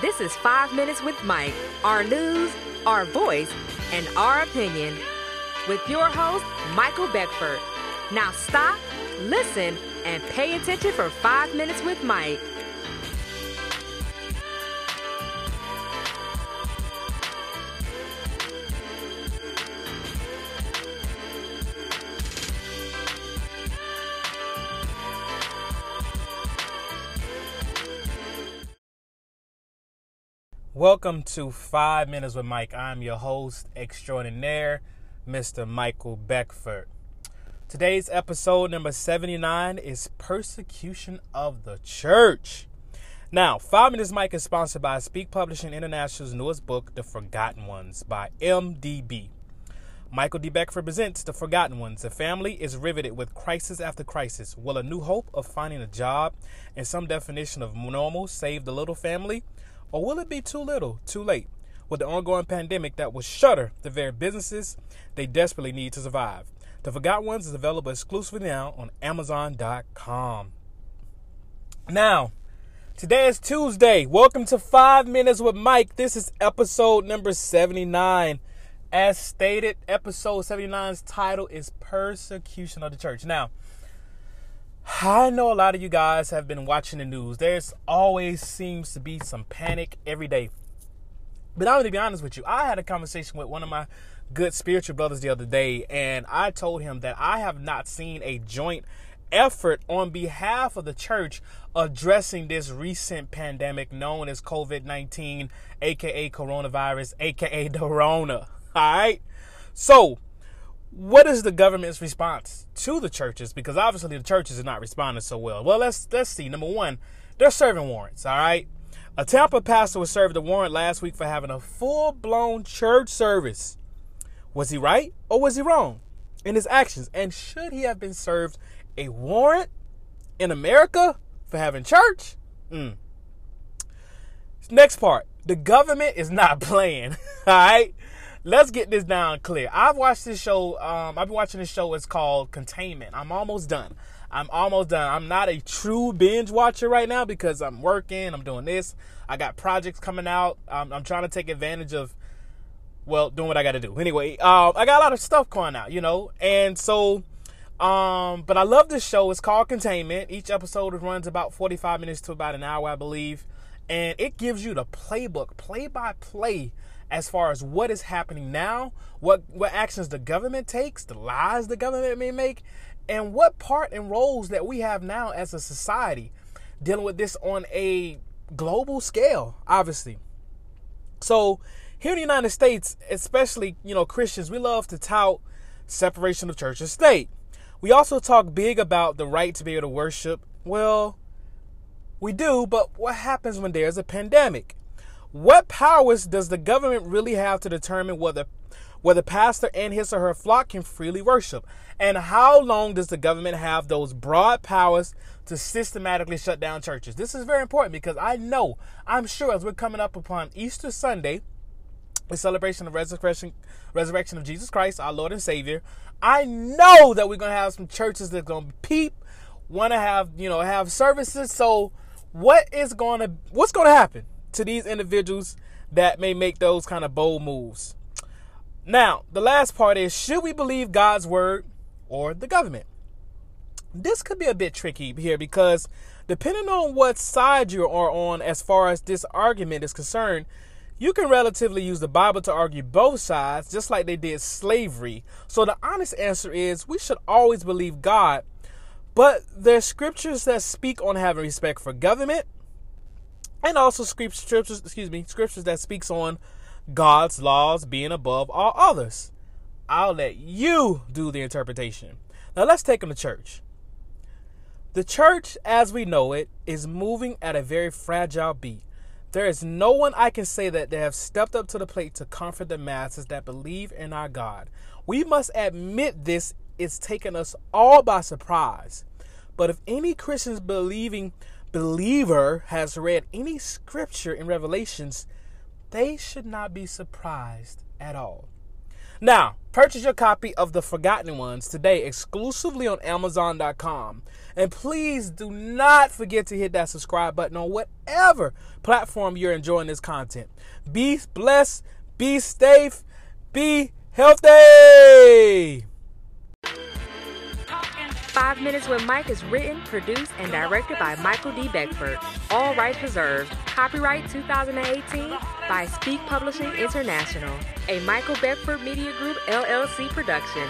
This is Five Minutes with Mike, our news, our voice, and our opinion. With your host, Michael Beckford. Now stop, listen, and pay attention for Five Minutes with Mike. Welcome to Five Minutes with Mike. I'm your host extraordinaire, Mr. Michael Beckford. Today's episode number 79 is Persecution of the Church. Now, Five Minutes Mike is sponsored by Speak Publishing International's newest book, The Forgotten Ones, by MDB. Michael D. Beckford presents The Forgotten Ones. The family is riveted with crisis after crisis. Will a new hope of finding a job and some definition of normal save the little family? Or will it be too little, too late, with the ongoing pandemic that will shutter the very businesses they desperately need to survive? The Forgotten Ones is available exclusively now on Amazon.com. Now, today is Tuesday. Welcome to 5 Minutes with Mike. This is episode number 79. As stated, episode 79's title is Persecution of the Church. Now, I know a lot of you guys have been watching the news. There's always seems to be some panic every day. But I'm going to be honest with you. I had a conversation with one of my good spiritual brothers the other day, and I told him that I have not seen a joint effort on behalf of the church addressing this recent pandemic known as COVID 19, aka coronavirus, aka the Rona. All right? So, what is the government's response to the churches? Because obviously the churches are not responding so well. Well, let's let's see. Number one, they're serving warrants. All right, a Tampa pastor was served a warrant last week for having a full-blown church service. Was he right or was he wrong in his actions? And should he have been served a warrant in America for having church? Mm. Next part. The government is not playing. All right let's get this down clear. I've watched this show. Um, I've been watching this show. It's called Containment. I'm almost done. I'm almost done. I'm not a true binge watcher right now because I'm working. I'm doing this. I got projects coming out. Um, I'm trying to take advantage of, well, doing what I got to do. Anyway, uh, I got a lot of stuff going out, you know, and so. Um, but I love this show. It's called Containment. Each episode runs about 45 minutes to about an hour, I believe. And it gives you the playbook, play by play as far as what is happening now, what what actions the government takes, the lies the government may make, and what part and roles that we have now as a society dealing with this on a global scale, obviously. So here in the United States, especially, you know, Christians, we love to tout separation of church and state. We also talk big about the right to be able to worship. Well, we do, but what happens when there's a pandemic? What powers does the government really have to determine whether whether pastor and his or her flock can freely worship? And how long does the government have those broad powers to systematically shut down churches? This is very important because I know, I'm sure as we're coming up upon Easter Sunday, the celebration of resurrection resurrection of Jesus Christ, our Lord and Savior, I know that we're gonna have some churches that are gonna peep, wanna have, you know, have services. So what is gonna what's gonna happen? To these individuals that may make those kind of bold moves. Now, the last part is should we believe God's word or the government? This could be a bit tricky here because depending on what side you are on as far as this argument is concerned, you can relatively use the Bible to argue both sides, just like they did slavery. So the honest answer is we should always believe God, but there's scriptures that speak on having respect for government and also scriptures, excuse me, scriptures that speaks on God's laws being above all others. I'll let you do the interpretation. Now let's take them to church. The church, as we know it, is moving at a very fragile beat. There is no one I can say that they have stepped up to the plate to comfort the masses that believe in our God. We must admit this is taking us all by surprise. But if any Christians believing believer has read any scripture in Revelations, they should not be surprised at all. Now, purchase your copy of The Forgotten Ones today exclusively on Amazon.com. And please do not forget to hit that subscribe button on whatever platform you're enjoying this content. Be blessed, be safe, be healthy. Five Minutes with Mike is written, produced, and directed by Michael D. Beckford. All rights reserved. Copyright 2018 by Speak Publishing International, a Michael Beckford Media Group LLC production.